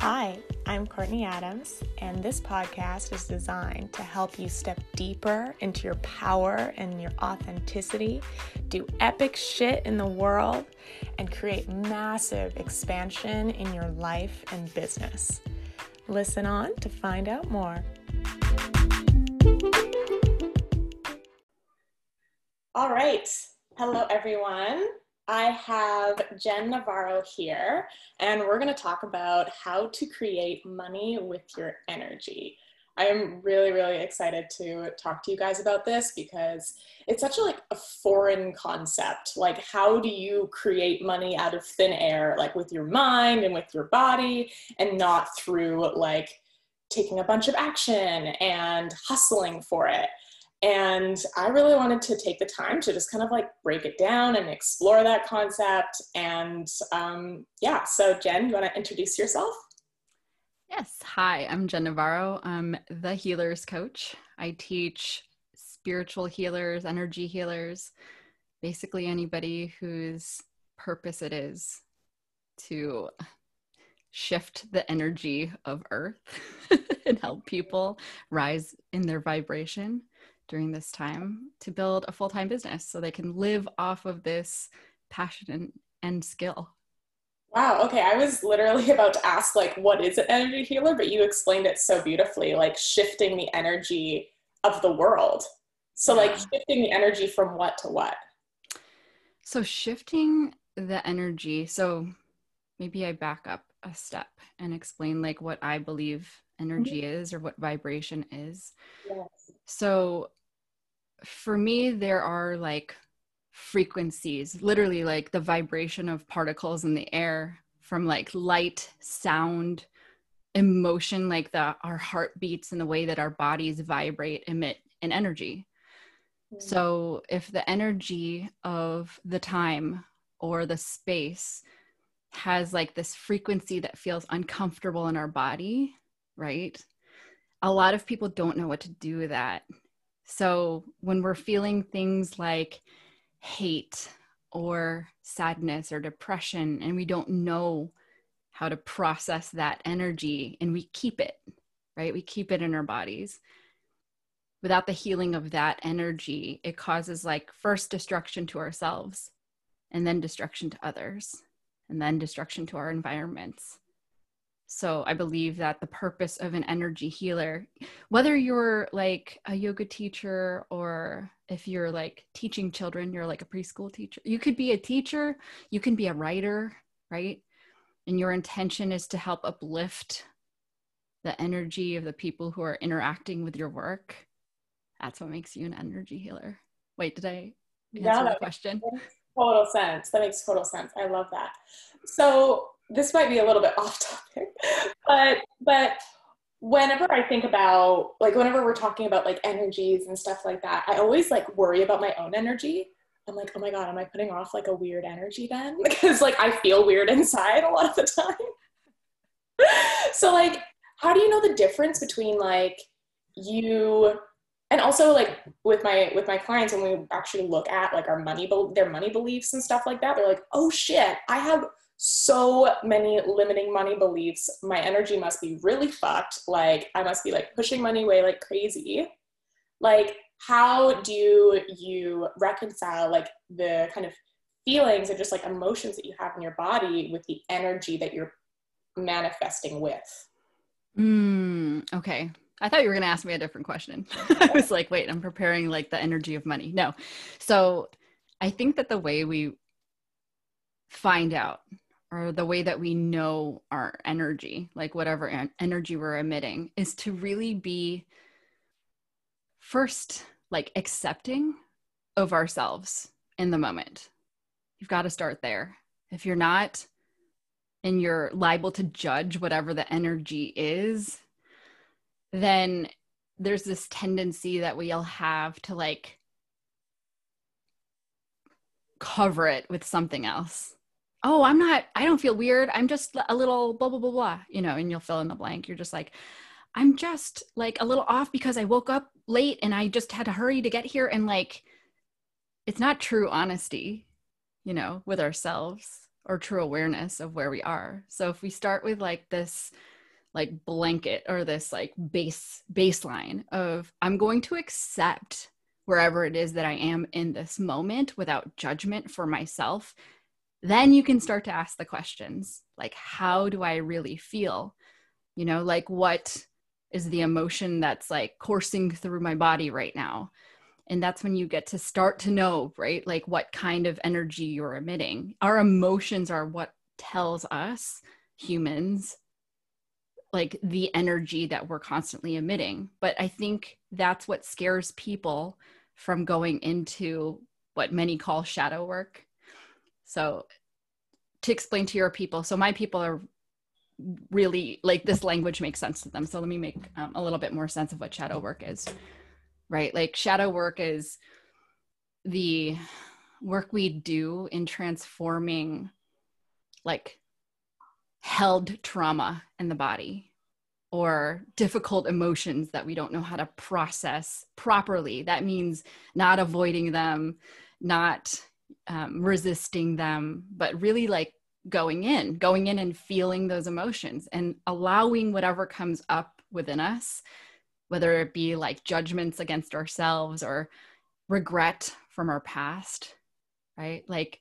Hi, I'm Courtney Adams, and this podcast is designed to help you step deeper into your power and your authenticity, do epic shit in the world, and create massive expansion in your life and business. Listen on to find out more. All right. Hello, everyone. I have Jen Navaro here, and we're going to talk about how to create money with your energy. I am really, really excited to talk to you guys about this because it's such a like a foreign concept. Like, how do you create money out of thin air, like with your mind and with your body, and not through like taking a bunch of action and hustling for it? And I really wanted to take the time to just kind of like break it down and explore that concept. And um, yeah, so Jen, you want to introduce yourself? Yes. Hi, I'm Jen Navaro. I'm the healers coach. I teach spiritual healers, energy healers, basically anybody whose purpose it is to shift the energy of earth and help people rise in their vibration during this time to build a full time business so they can live off of this passion and, and skill. Wow. Okay. I was literally about to ask, like, what is an energy healer? But you explained it so beautifully, like shifting the energy of the world. So, yeah. like, shifting the energy from what to what? So, shifting the energy. So, maybe I back up a step and explain, like, what I believe energy mm-hmm. is or what vibration is. Yes. So, for me, there are like frequencies, literally like the vibration of particles in the air from like light, sound, emotion, like the our heartbeats and the way that our bodies vibrate, emit an energy. Mm-hmm. So if the energy of the time or the space has like this frequency that feels uncomfortable in our body, right? A lot of people don't know what to do with that. So when we're feeling things like hate or sadness or depression, and we don't know how to process that energy and we keep it, right? We keep it in our bodies. Without the healing of that energy, it causes like first destruction to ourselves and then destruction to others and then destruction to our environments. So I believe that the purpose of an energy healer, whether you're like a yoga teacher or if you're like teaching children, you're like a preschool teacher, you could be a teacher, you can be a writer, right? And your intention is to help uplift the energy of the people who are interacting with your work. That's what makes you an energy healer. Wait, did I answer yeah, the question? Total sense. That makes total sense. I love that. So this might be a little bit off topic, but but whenever I think about like whenever we're talking about like energies and stuff like that, I always like worry about my own energy. I'm like, oh my god, am I putting off like a weird energy then? Because like I feel weird inside a lot of the time. so like, how do you know the difference between like you and also like with my with my clients when we actually look at like our money their money beliefs and stuff like that, they're like, oh shit, I have so many limiting money beliefs. My energy must be really fucked. Like, I must be like pushing money away like crazy. Like, how do you reconcile like the kind of feelings and just like emotions that you have in your body with the energy that you're manifesting with? Mm, okay. I thought you were going to ask me a different question. I was like, wait, I'm preparing like the energy of money. No. So I think that the way we find out or the way that we know our energy, like whatever energy we're emitting, is to really be first like accepting of ourselves in the moment. You've got to start there. If you're not, and you're liable to judge whatever the energy is, then there's this tendency that we'll have to like cover it with something else oh, I'm not, I don't feel weird. I'm just a little blah, blah, blah, blah, you know, and you'll fill in the blank. You're just like, I'm just like a little off because I woke up late and I just had to hurry to get here. And like, it's not true honesty, you know, with ourselves or true awareness of where we are. So if we start with like this like blanket or this like base baseline of I'm going to accept wherever it is that I am in this moment without judgment for myself, then you can start to ask the questions like how do I really feel? You know, like what is the emotion that's like coursing through my body right now? and that's when you get to start to know right like what kind of energy you're emitting our emotions are what tells us humans like the energy that we're constantly emitting but i think that's what scares people from going into what many call shadow work so to explain to your people so my people are really like this language makes sense to them so let me make um, a little bit more sense of what shadow work is right? Like shadow work is the work we do in transforming like held trauma in the body or difficult emotions that we don't know how to process properly. That means not avoiding them, not um, resisting them, but really like going in, going in and feeling those emotions and allowing whatever comes up within us whether it be like judgments against ourselves or regret from our past, right? Like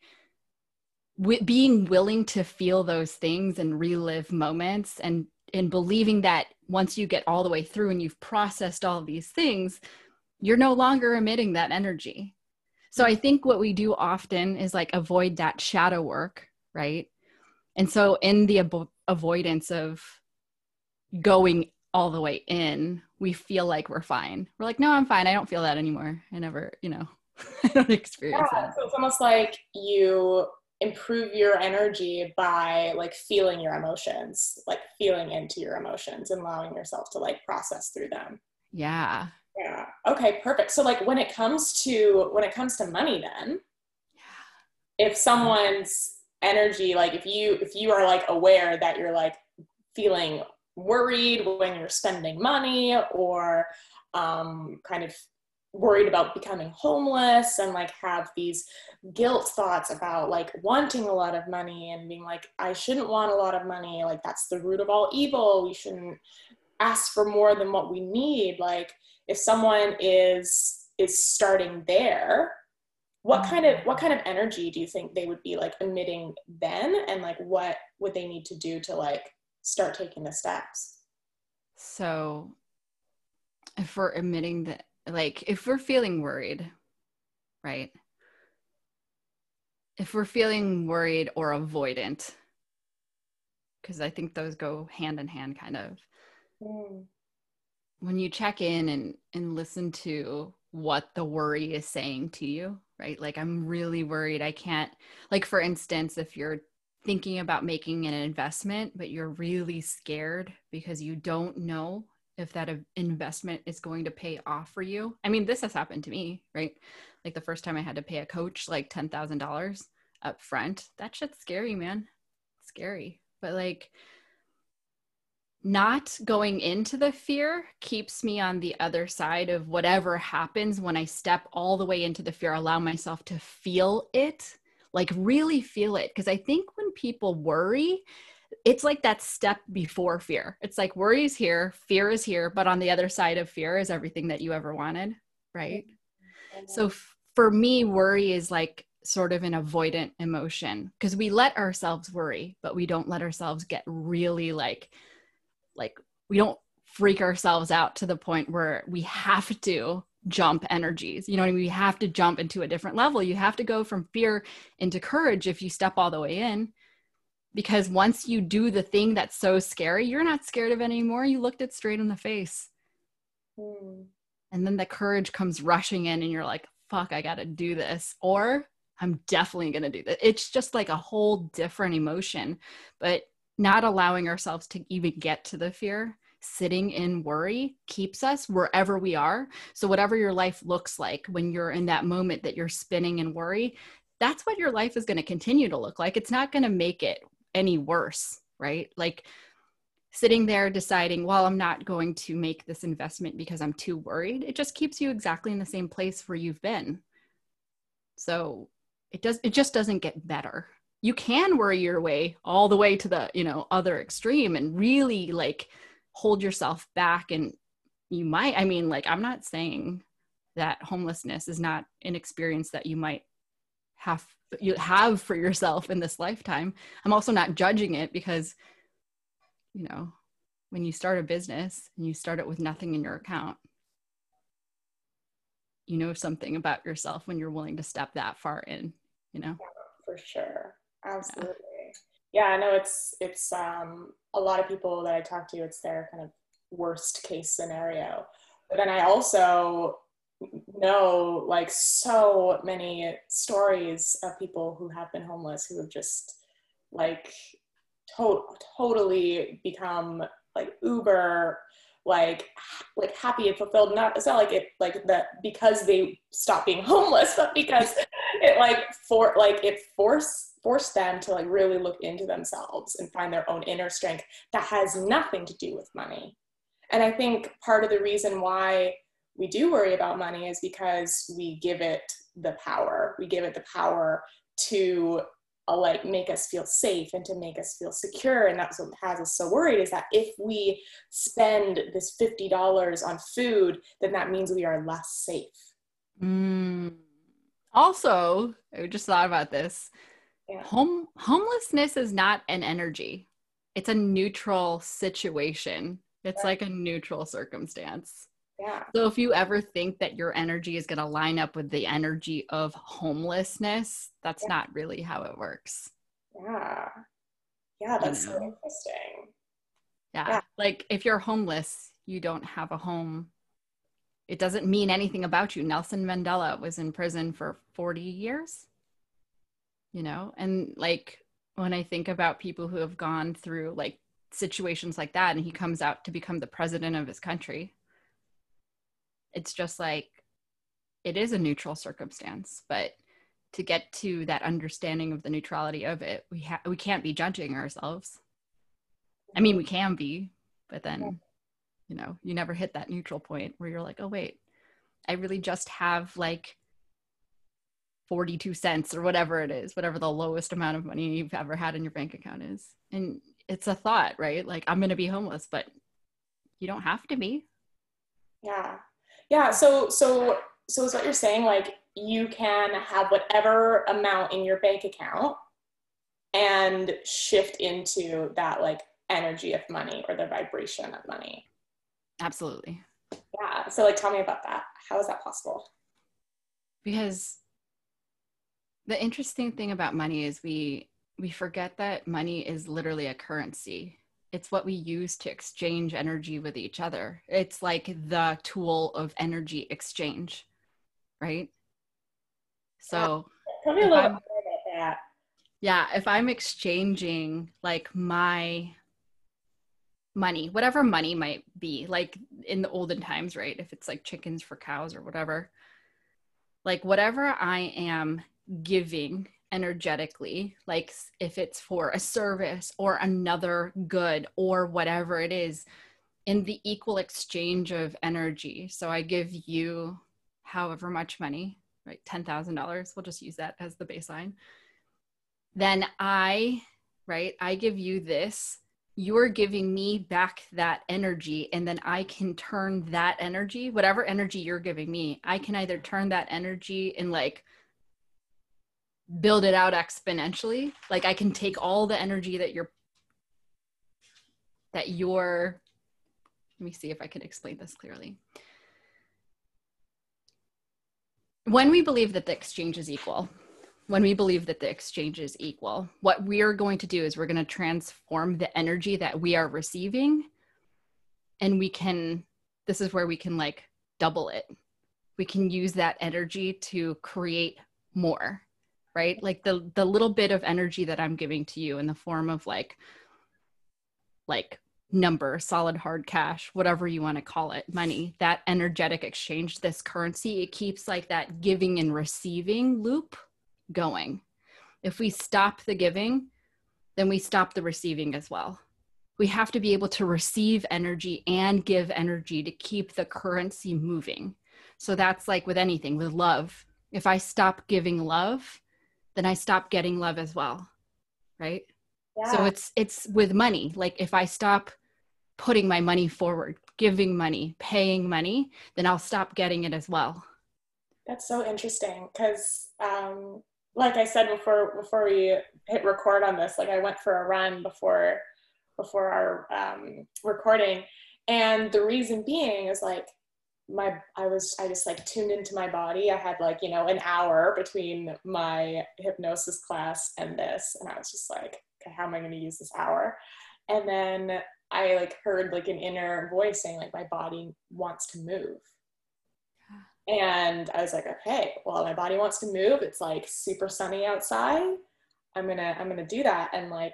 w- being willing to feel those things and relive moments and in believing that once you get all the way through and you've processed all these things, you're no longer emitting that energy. So I think what we do often is like avoid that shadow work, right? And so in the avo- avoidance of going all the way in, we feel like we're fine. We're like, no, I'm fine. I don't feel that anymore. I never, you know, I don't experience yeah, that. So it's almost like you improve your energy by like feeling your emotions, like feeling into your emotions and allowing yourself to like process through them. Yeah. Yeah. Okay, perfect. So like when it comes to when it comes to money then, if someone's energy like if you if you are like aware that you're like feeling worried when you're spending money or um, kind of worried about becoming homeless and like have these guilt thoughts about like wanting a lot of money and being like i shouldn't want a lot of money like that's the root of all evil we shouldn't ask for more than what we need like if someone is is starting there what kind of what kind of energy do you think they would be like emitting then and like what would they need to do to like start taking the steps. So, if we're admitting that, like, if we're feeling worried, right? If we're feeling worried or avoidant, because I think those go hand in hand, kind of. Mm. When you check in and, and listen to what the worry is saying to you, right? Like, I'm really worried. I can't, like, for instance, if you're thinking about making an investment, but you're really scared because you don't know if that investment is going to pay off for you. I mean, this has happened to me, right? Like the first time I had to pay a coach like $10,000 up front. That shit's scary, man. scary. But like not going into the fear keeps me on the other side of whatever happens when I step all the way into the fear, allow myself to feel it like really feel it because i think when people worry it's like that step before fear it's like worry is here fear is here but on the other side of fear is everything that you ever wanted right mm-hmm. so f- for me worry is like sort of an avoidant emotion because we let ourselves worry but we don't let ourselves get really like like we don't freak ourselves out to the point where we have to jump energies. You know what I mean? We have to jump into a different level. You have to go from fear into courage if you step all the way in. Because once you do the thing that's so scary, you're not scared of it anymore. You looked it straight in the face. Mm. And then the courage comes rushing in, and you're like, fuck, I got to do this. Or I'm definitely to do that. It's just like a whole different emotion, but not allowing ourselves to even get to the fear sitting in worry keeps us wherever we are. So, whatever your life looks like when you're in that moment that you're spinning in worry, that's what your life is going to continue to look like. It's not going to make it any worse, right? Like sitting there deciding, well, I'm not going to make this investment because I'm too worried. It just keeps you exactly in the same place where you've been. So, it does it just doesn't get better. You can worry your way all the way to the you know other extreme and really like hold yourself back. And you might i mean like i'm not saying that homelessness is not an experience that you might have you have for yourself in this lifetime. I'm also not judging it because you know when you start a business and you start it with nothing in your account you know something about yourself when you're willing to step that far in you know? For sure absolutely yeah. i know it's it's um a lot of people that i talk to it's their kind of worst case scenario but then i also know like so many stories of people who have been homeless who have just like to- totally become like uber like like happy and fulfilled not it's not like it like that because they stopped being homeless but because it like for like it forced forced them to like really look into themselves and find their own inner strength that has nothing to do with money. And i think part of the reason why we do worry about money is because we give it the power. We give it the power to uh, like make us feel safe and to make us feel secure. And that's what has us so worried is that if we spend this $50 on food then that means we are less safe. Mm. also i just thought about this yeah. home homelessness is not an energy it's a neutral situation it's right. like a neutral circumstance yeah. So if you ever think that your energy is going to line up with the energy of homelessness, that's yeah. not really how it works. Yeah. Yeah, that's you know? so interesting. Yeah. yeah. Like if you're homeless, you don't have a home. It doesn't mean anything about you. Nelson Mandela was in prison for 40 years. You know, and like when I think about people who have gone through like situations like that and he comes out to become the president of his country it's just like it is a neutral circumstance but to get to that understanding of the neutrality of it we ha- we can't be judging ourselves. I mean we can be but then you know you never hit that neutral point where you're like oh wait i really just have like 42 cents or whatever it is whatever the lowest amount of money you've ever had in your bank account is. And it's a thought right? Like i'm going to be homeless but you don't have to be. Yeah. Yeah so so so is what you're saying like you can have whatever amount in your bank account and shift into that like energy of money or the vibration of money. Absolutely. Yeah so like tell me about that. How is that possible? Because the interesting thing about money is we we forget that money is literally a currency it's what we use to exchange energy with each other. It's like the tool of energy exchange, right? So, tell me a little bit more about that. Yeah, if I'm exchanging like my money, whatever money might be, like in the olden times, right? If it's like chickens for cows or whatever, like whatever I am giving energetically like if it's for a service or another good or whatever it is in the equal exchange of energy. So i give you however much money right $10000 we'll just use that as the baseline. Then i right i give you this you're giving me back that energy and then i can turn that energy whatever energy you're giving me i can either turn that energy in like build it out exponentially. Like i can take all the energy that you're that you're let me see if i can explain this clearly. When we believe that the exchange is equal when we believe that the exchange is equal what we're going to do is we're going to transform the energy that we are receiving and we can this is where we can like double it. We can use that energy to create more right? Like the the little bit of energy that i'm giving to you in the form of like like number solid hard cash whatever you want to call it money that energetic exchange this currency it keeps like that giving and receiving loop going. If we stop the giving then we stop the receiving as well. We have to be able to receive energy and give energy to keep the currency moving. So that's like with anything with love. If i stop giving love then I stop getting love as well. right yeah. so it's it's with money like if i stop putting my money forward giving money paying money then i'll stop getting it as well that's so interesting because um like i said before before we hit record on this like i went for a run before before our um, recording and the reason being is like my i was i just like tuned into my body. I had like you know an hour between my hypnosis class and this and i was just like okay how am i going to use this hour? And then i like heard like an inner voice saying like my body wants to move. And i was like okay well my body wants to move. It's like super sunny outside. I'm gonna i'm gonna do that. And like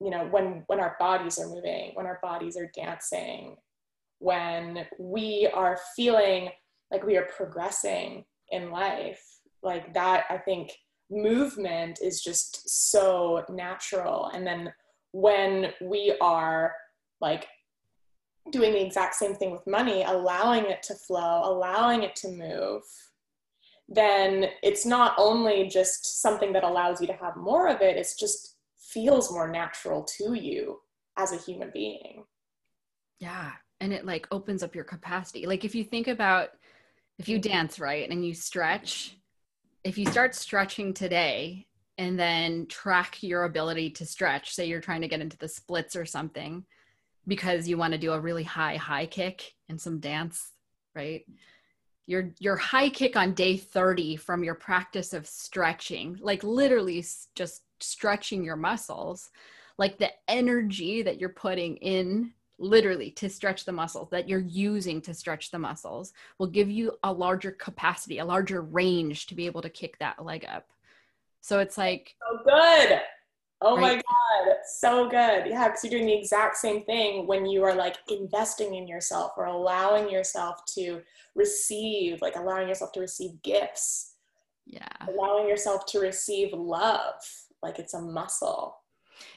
you know when when our bodies are moving when our bodies are dancing when we are feeling like we are progressing in life like that i think movement is just so natural. And then when we are like doing the exact same thing with money allowing it to flow allowing it to move then it's not only just something that allows you to have more of it it's just feels more natural to you as a human being. Yeah and it like opens up your capacity. Like if you think about if you dance right and you stretch if you start stretching today and then track your ability to stretch say you're trying to get into the splits or something because you want to do a really high high kick and some dance right? Your your high kick on day 30 from your practice of stretching like literally just stretching your muscles like the energy that you're putting in literally to stretch the muscles that you're using to stretch the muscles will give you a larger capacity, a larger range to be able to kick that leg up. So it's like so good. Oh right? my God, so good. Yeah, because you're doing the exact same thing when you are like investing in yourself or allowing yourself to receive, like allowing yourself to receive gifts. Yeah. Allowing yourself to receive love, like it's a muscle.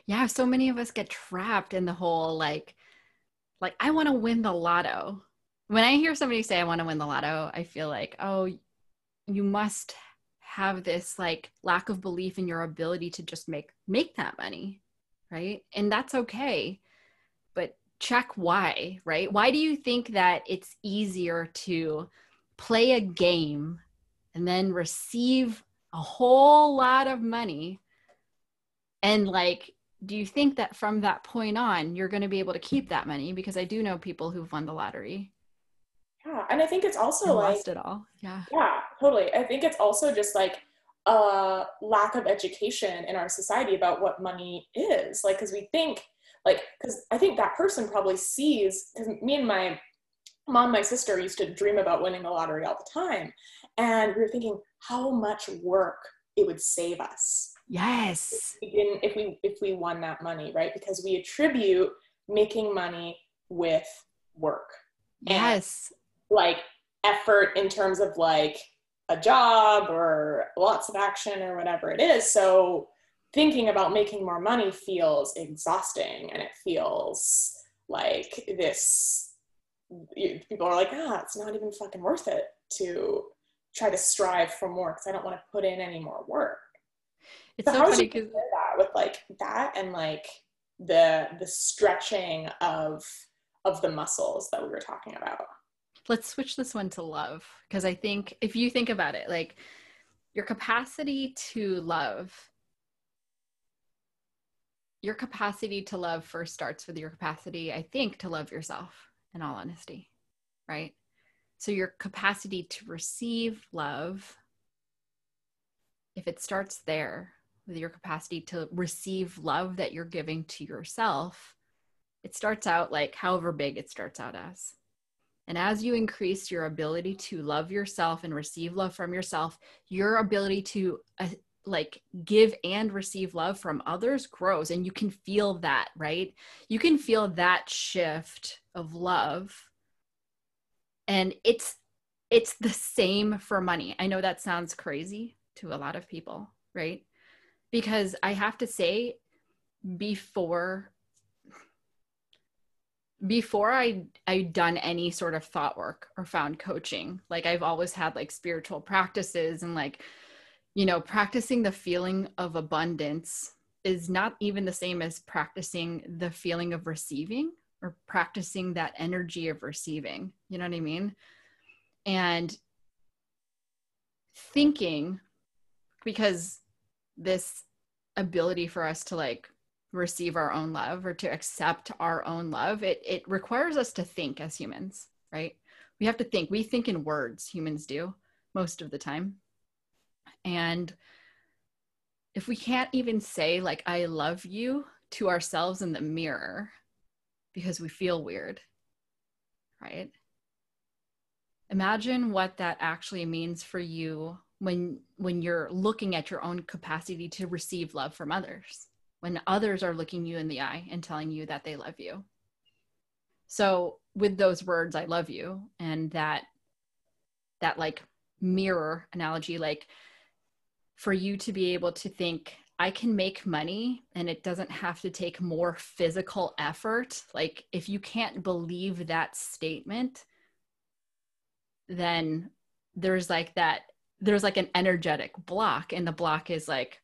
Yeah, so many of us get trapped in the whole like, like I want to win the lotto. When I hear somebody say I want to win the lotto, I feel like, oh, you must have this like lack of belief in your ability to just make make that money, right? And that's okay. But check why, right? Why do you think that it's easier to play a game and then receive a whole lot of money and like do you think that from that point on you're going to be able to keep that money? Because i do know people who've won the lottery. Yeah and i think it's also and like lost it all. Yeah. yeah totally. I think it's also just like a lack of education in our society about what money is like because we think like because i think that person probably sees because me and my mom my sister used to dream about winning the lottery all the time. And we were thinking how much work it would save us Yes. If we, if we if we won that money, right? Because we attribute making money with work. Yes. And like effort in terms of like a job or lots of action or whatever it is. So thinking about making more money feels exhausting and it feels like this people are like, ah, it's not even fucking worth it to try to strive for more because I don't want to put in any more work. It's so, so funny because that with like that and like the the stretching of of the muscles that we were talking about. Let's switch this one to love because I think if you think about it, like your capacity to love your capacity to love first starts with your capacity, I think, to love yourself in all honesty, right? So, your capacity to receive love, if it starts there, your capacity to receive love that you're giving to yourself, it starts out like however big it starts out as. And as you increase your ability to love yourself and receive love from yourself, your ability to uh, like give and receive love from others grows and you can feel that, right? You can feel that shift of love. And it's it's the same for money. I know that sounds crazy to a lot of people, right? Because I have to say, before before I I done any sort of thought work or found coaching, like I've always had like spiritual practices and like you know practicing the feeling of abundance is not even the same as practicing the feeling of receiving or practicing that energy of receiving. You know what I mean? And thinking, because this ability for us to like receive our own love or to accept our own love, it, it requires us to think as humans, right? We have to think. We think in words, humans do most of the time. And if we can't even say, like, I love you to ourselves in the mirror because we feel weird, right? Imagine what that actually means for you when when you're looking at your own capacity to receive love from others when others are looking you in the eye and telling you that they love you so with those words i love you and that that like mirror analogy like for you to be able to think I can make money and it doesn't have to take more physical effort. Like, if you can't believe that statement, then there's like that, there's like an energetic block. And the block is like,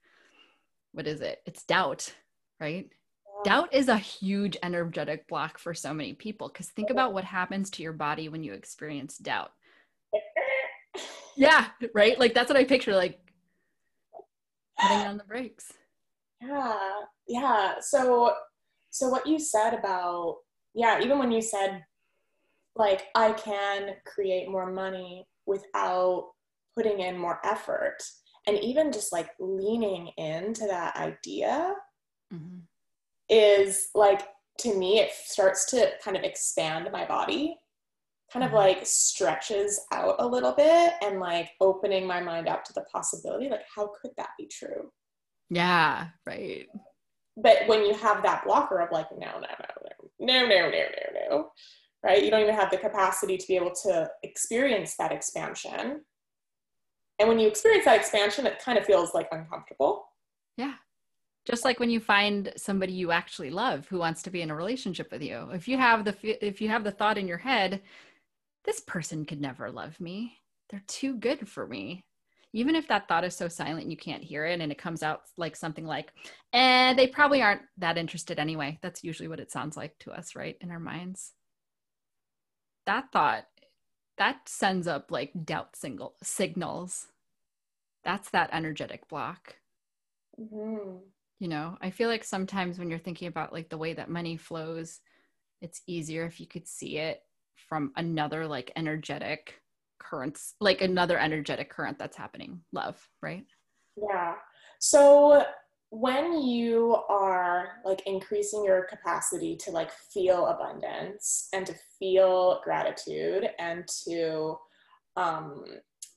what is it? It's doubt, right? Yeah. Doubt is a huge energetic block for so many people because think about what happens to your body when you experience doubt. yeah, right? Like, that's what I picture. Like, putting on the brakes. Yeah, yeah. So, so what you said about yeah, even when you said like I can create more money without putting in more effort, and even just like leaning into that idea mm-hmm. is like to me it starts to kind of expand my body kind of mm-hmm. like stretches out a little bit and like opening my mind up to the possibility like how could that be true yeah right but when you have that blocker of like no no no no no no no no no right you don't even have the capacity to be able to experience that expansion and when you experience that expansion it kind of feels like uncomfortable yeah just like when you find somebody you actually love who wants to be in a relationship with you if you have the if you have the thought in your head this person could never love me. They're too good for me. Even if that thought is so silent you can't hear it and it comes out like something like, eh, they probably aren't that interested anyway. That's usually what it sounds like to us, right? In our minds. That thought, that sends up like doubt single signals. That's that energetic block. Mm-hmm. You know, I feel like sometimes when you're thinking about like the way that money flows, it's easier if you could see it from another like energetic currents like another energetic current that's happening love right yeah so when you are like increasing your capacity to like feel abundance and to feel gratitude and to um,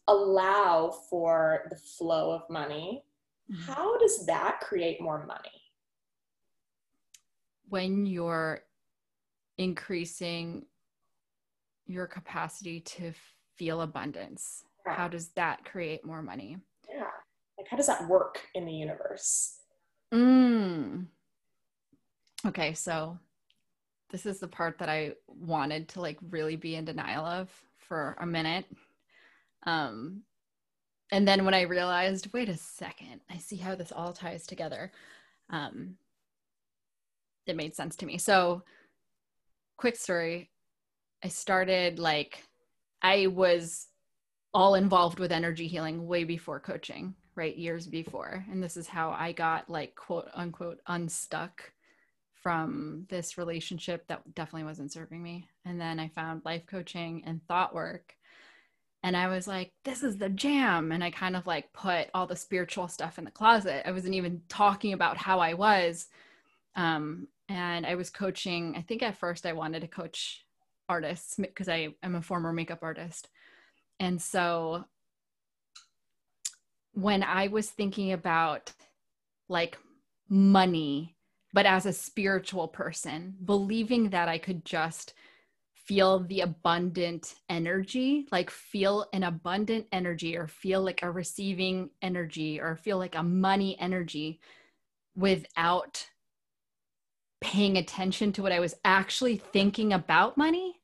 allow for the flow of money mm-hmm. how does that create more money when you're increasing your capacity to feel abundance yeah. how does that create more money yeah like how does that work in the universe mm. okay so this is the part that i wanted to like really be in denial of for a minute. Um and then when i realized wait a second i see how this all ties together. Um it made sense to me. So quick story. I started like I was all involved with energy healing way before coaching, right? Years before. And this is how I got like quote unquote unstuck from this relationship that definitely wasn't serving me. And then I found life coaching and thought work. And I was like, this is the jam. And I kind of like put all the spiritual stuff in the closet. I wasn't even talking about how I was. Um, and I was coaching, I think at first I wanted to coach artists because I am a former makeup artist. And so when I was thinking about like money, but as a spiritual person, believing that I could just feel the abundant energy, like feel an abundant energy or feel like a receiving energy or feel like a money energy without paying attention to what I was actually thinking about money,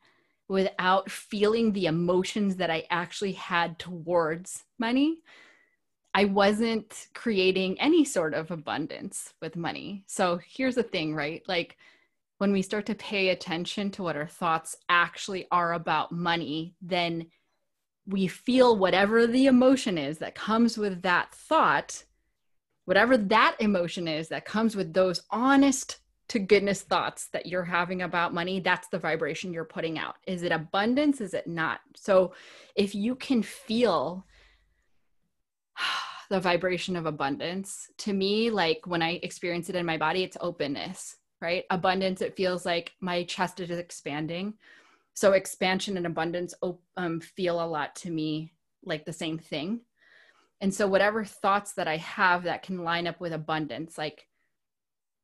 without feeling the emotions that I actually had towards money, I wasn't creating any sort of abundance with money. So here's the thing, right? Like when we start to pay attention to what our thoughts actually are about money, then we feel whatever the emotion is that comes with that thought, whatever that emotion is that comes with those honest to goodness thoughts that you're having about money, that's the vibration you're putting out. Is it abundance? Is it not? So if you can feel the vibration of abundance, to me, like when I experience it in my body, it's openness right? Abundance, it feels like my chest is expanding. So expansion and abundance um, feel a lot to me like the same thing. And so whatever thoughts that I have that can line up with abundance, like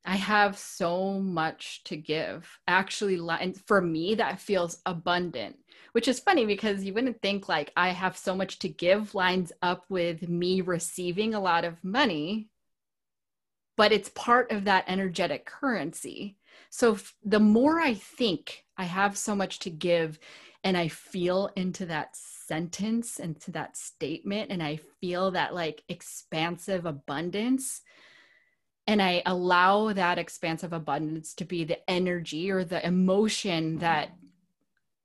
I have so much to give. Actually, and for me, that feels abundant, which is funny because you wouldn't think like I have so much to give lines up with me receiving a lot of money but it's part of that energetic currency. So f- the more I think I have so much to give and I feel into that sentence and to that statement and I feel that like expansive abundance and I allow that expansive abundance to be the energy or the emotion that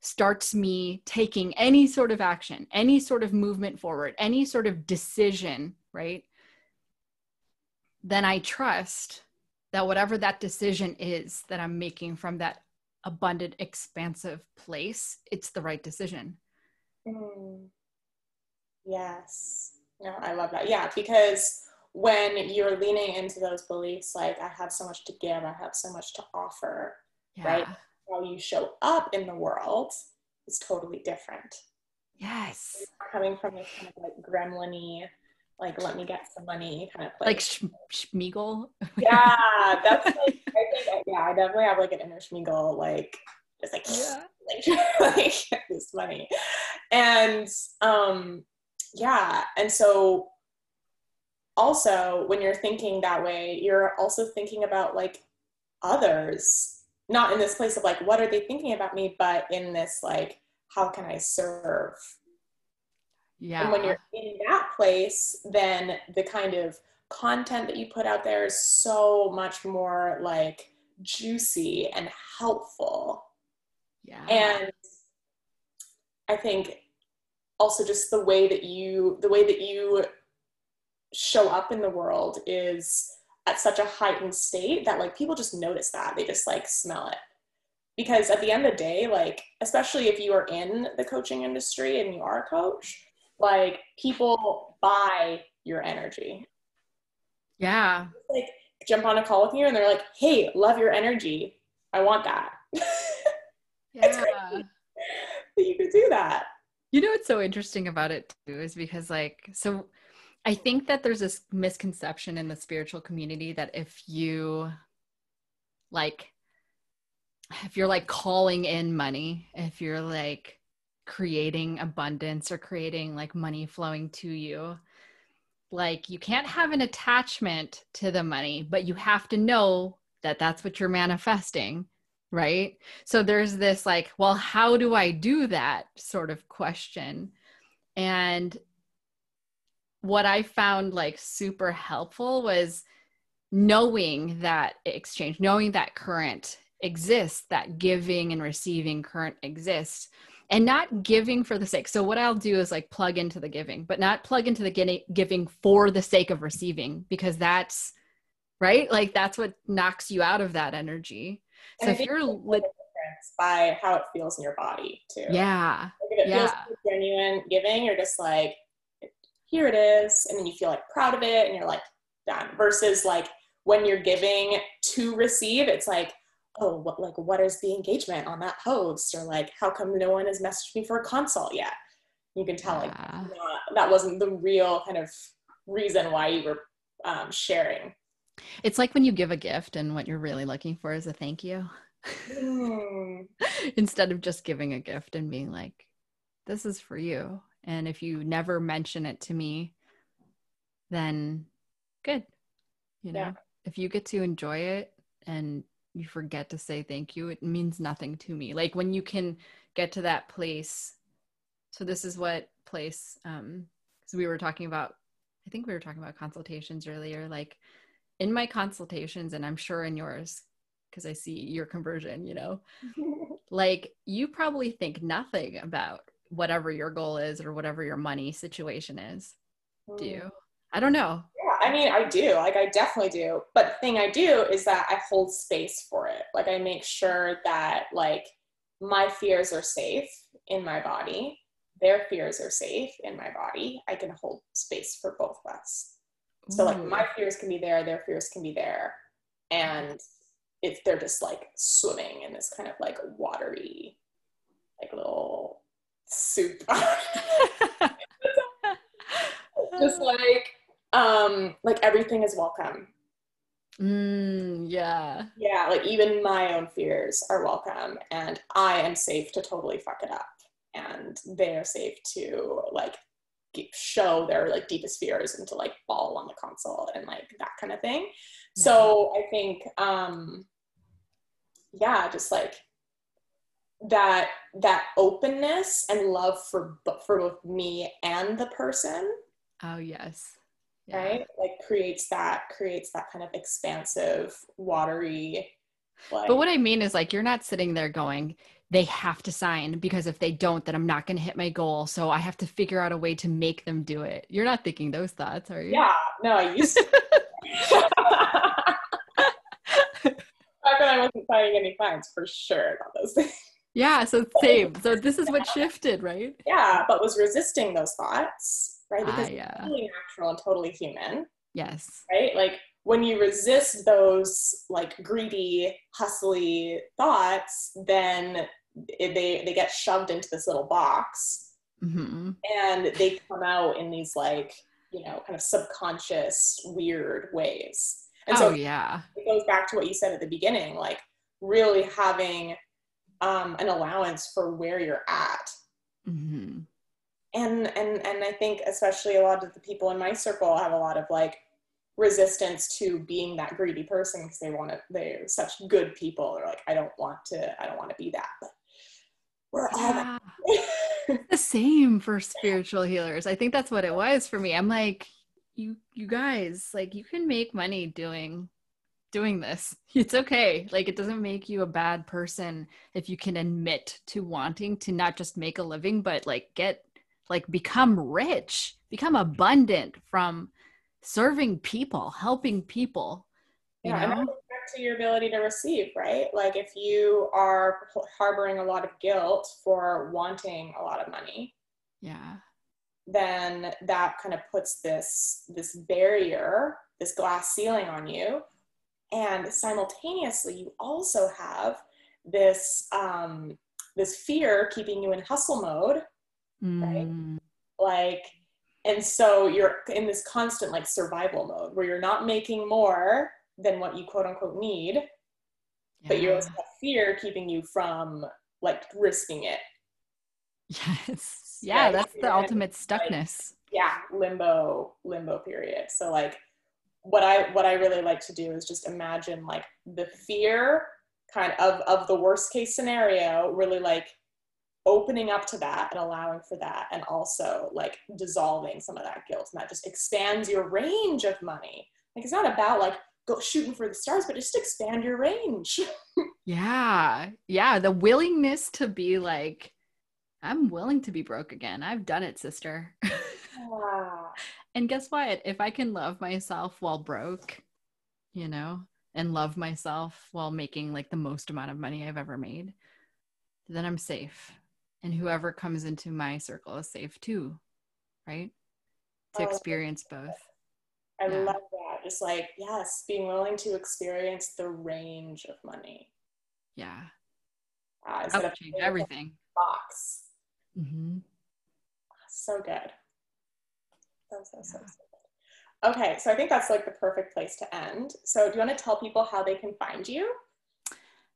starts me taking any sort of action, any sort of movement forward, any sort of decision, right? then I trust that whatever that decision is that I'm making from that abundant, expansive place, it's the right decision. Mm. Yes. No, I love that. Yeah, because when you're leaning into those beliefs, like I have so much to give, I have so much to offer, yeah. right? How you show up in the world is totally different. Yes. Coming from this kind of like gremlin like let me get some money kind of place. Like Sch- Sméagol. yeah, that's like I think yeah, I definitely have like an inner Sméagol like just like yeah. like, like this money, and um yeah, and so also when you're thinking that way, you're also thinking about like others, not in this place of like what are they thinking about me, but in this like how can I serve yeah. And when you're in that place, then the kind of content that you put out there is so much more like juicy and helpful. Yeah. And I think also just the way that you the way that you show up in the world is at such a heightened state that like people just notice that. They just like smell it. Because at the end of the day, like especially if you are in the coaching industry and you are a coach, like people buy your energy. Yeah. Like jump on a call with you and they're like, hey, love your energy. I want that. Yeah. you could do that. You know what's so interesting about it too is because like so I think that there's this misconception in the spiritual community that if you like if you're like calling in money, if you're like creating abundance or creating like money flowing to you like you can't have an attachment to the money but you have to know that that's what you're manifesting right? So there's this like well how do i do that sort of question? And what i found like super helpful was knowing that exchange knowing that current exists that giving and receiving current exists and not giving for the sake. So what I'll do is like plug into the giving, but not plug into the giving for the sake of receiving because that's right. Like that's what knocks you out of that energy. So if you're lit- by how it feels in your body too. Yeah. Like if it yeah. feels genuine giving, you're just like, here it is, and then you feel like proud of it, and you're like done. Versus like when you're giving to receive, it's like oh, what, like, what is the engagement on that post? Or like, how come no one has messaged me for a consult yet? You can tell like not, that wasn't the real kind of reason why you were um, sharing. It's like when you give a gift and what you're really looking for is a thank you. Mm. Instead of just giving a gift and being like, this is for you. And if you never mention it to me, then good. You know, yeah. if you get to enjoy it and you forget to say thank you, it means nothing to me. Like when you can get to that place. So this is what place um so we were talking about I think we were talking about consultations earlier. Like in my consultations, and I'm sure in yours, because I see your conversion, you know, like you probably think nothing about whatever your goal is or whatever your money situation is. Do you? Mm. I don't know. Yeah, I mean, I do. Like, I definitely do. But the thing I do is that I hold space for it. Like, I make sure that, like, my fears are safe in my body, their fears are safe in my body. I can hold space for both of us. So, like, my fears can be there, their fears can be there. And if they're just like swimming in this kind of like watery, like little soup. just like um like everything is welcome mm, yeah yeah like even my own fears are welcome and i am safe to totally fuck it up and they are safe to like show their like deepest fears and to like bawl on the console and like that kind of thing yeah. so i think um yeah just like that that openness and love for for both me and the person. Oh yes. Yeah. right? Like creates that creates that kind of expansive watery like, but what i mean is like you're not sitting there going they have to sign because if they don't then i'm not going to hit my goal so i have to figure out a way to make them do it. You're not thinking those thoughts are you? Yeah. No i used to. Back when i wasn't signing any clients for sure about those things yeah so same. So this is what shifted right? Yeah but was resisting those thoughts right? Because uh, yeah. it's totally natural and totally human yes. right? Like when you resist those like greedy hustly thoughts then it, they they get shoved into this little box mm-hmm. and they come out in these like you know kind of subconscious weird ways. And oh, so yeah. it goes back to what you said at the beginning like really having um, an allowance for where you're at. Mm-hmm. and and and i think especially a lot of the people in my circle have a lot of like resistance to being that greedy person because they want to they're such good people. They're like i don't want to i don't want to be that but we're all yeah. the same for spiritual healers. I think that's what it was for me. I'm like you you guys like you can make money doing doing this. It's okay. Like it doesn't make you a bad person if you can admit to wanting to not just make a living but like get like become rich become abundant from serving people helping people you yeah, know? and to your ability to receive right? Like if you are harboring a lot of guilt for wanting a lot of money yeah. then that kind of puts this this barrier this glass ceiling on you and simultaneously you also have this um, this fear keeping you in hustle mode mm. right like and so you're in this constant like survival mode where you're not making more than what you quote unquote need yeah. but you also have fear keeping you from like risking it yes yeah right? that's the ultimate stuckness like, yeah limbo limbo period so like what I what I really like to do is just imagine like the fear kind of of the worst case scenario, really like opening up to that and allowing for that and also like dissolving some of that guilt and that just expands your range of money. Like it's not about like go shooting for the stars, but just expand your range. yeah. Yeah. The willingness to be like, I'm willing to be broke again. I've done it, sister. Yeah. And guess what? If I can love myself while broke, you know, and love myself while making like the most amount of money I've ever made, then I'm safe. And whoever comes into my circle is safe too, right? To oh, experience both. I yeah. love that. Just like, yes, being willing to experience the range of money. Yeah. Uh, that would change everything. Box. Mm-hmm. So good. So, so, so, so Okay, so I think that's like the perfect place to end. So, do you want to tell people how they can find you?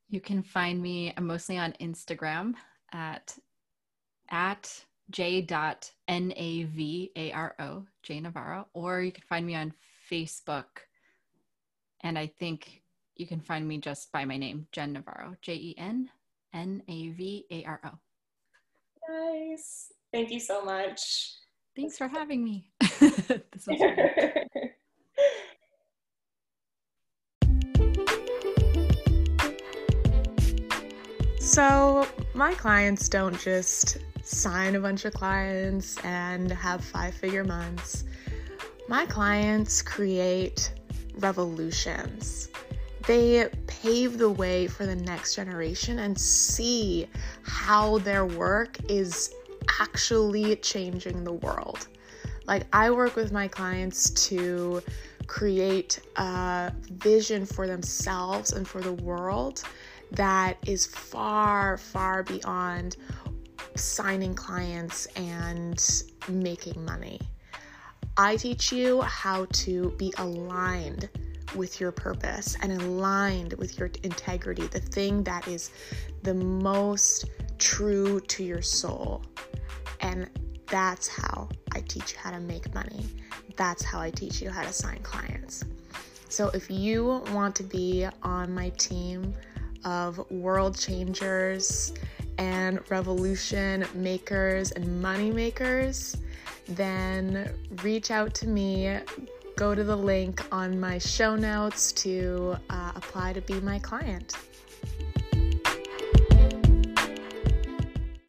You can find me I'm mostly on Instagram at at j j.navaro, J Navaro, or you can find me on Facebook. And I think you can find me just by my name, Jen Navaro, J E N N A V A R O. Nice. Thank you so much. Thanks for having me. so, my clients don't just sign a bunch of clients and have five figure months. My clients create revolutions. They pave the way for the next generation and see how their work is actually changing the world. Like, I work with my clients to create a vision for themselves and for the world that is far, far beyond signing clients and making money. I teach you how to be aligned with your purpose and aligned with your integrity, the thing that is the most true to your soul. And that's how I teach you how to make money. That's how I teach you how to sign clients. So if you want to be on my team of world changers and revolution makers and money makers, then reach out to me. Go to the link on my show notes to uh, apply to be my client.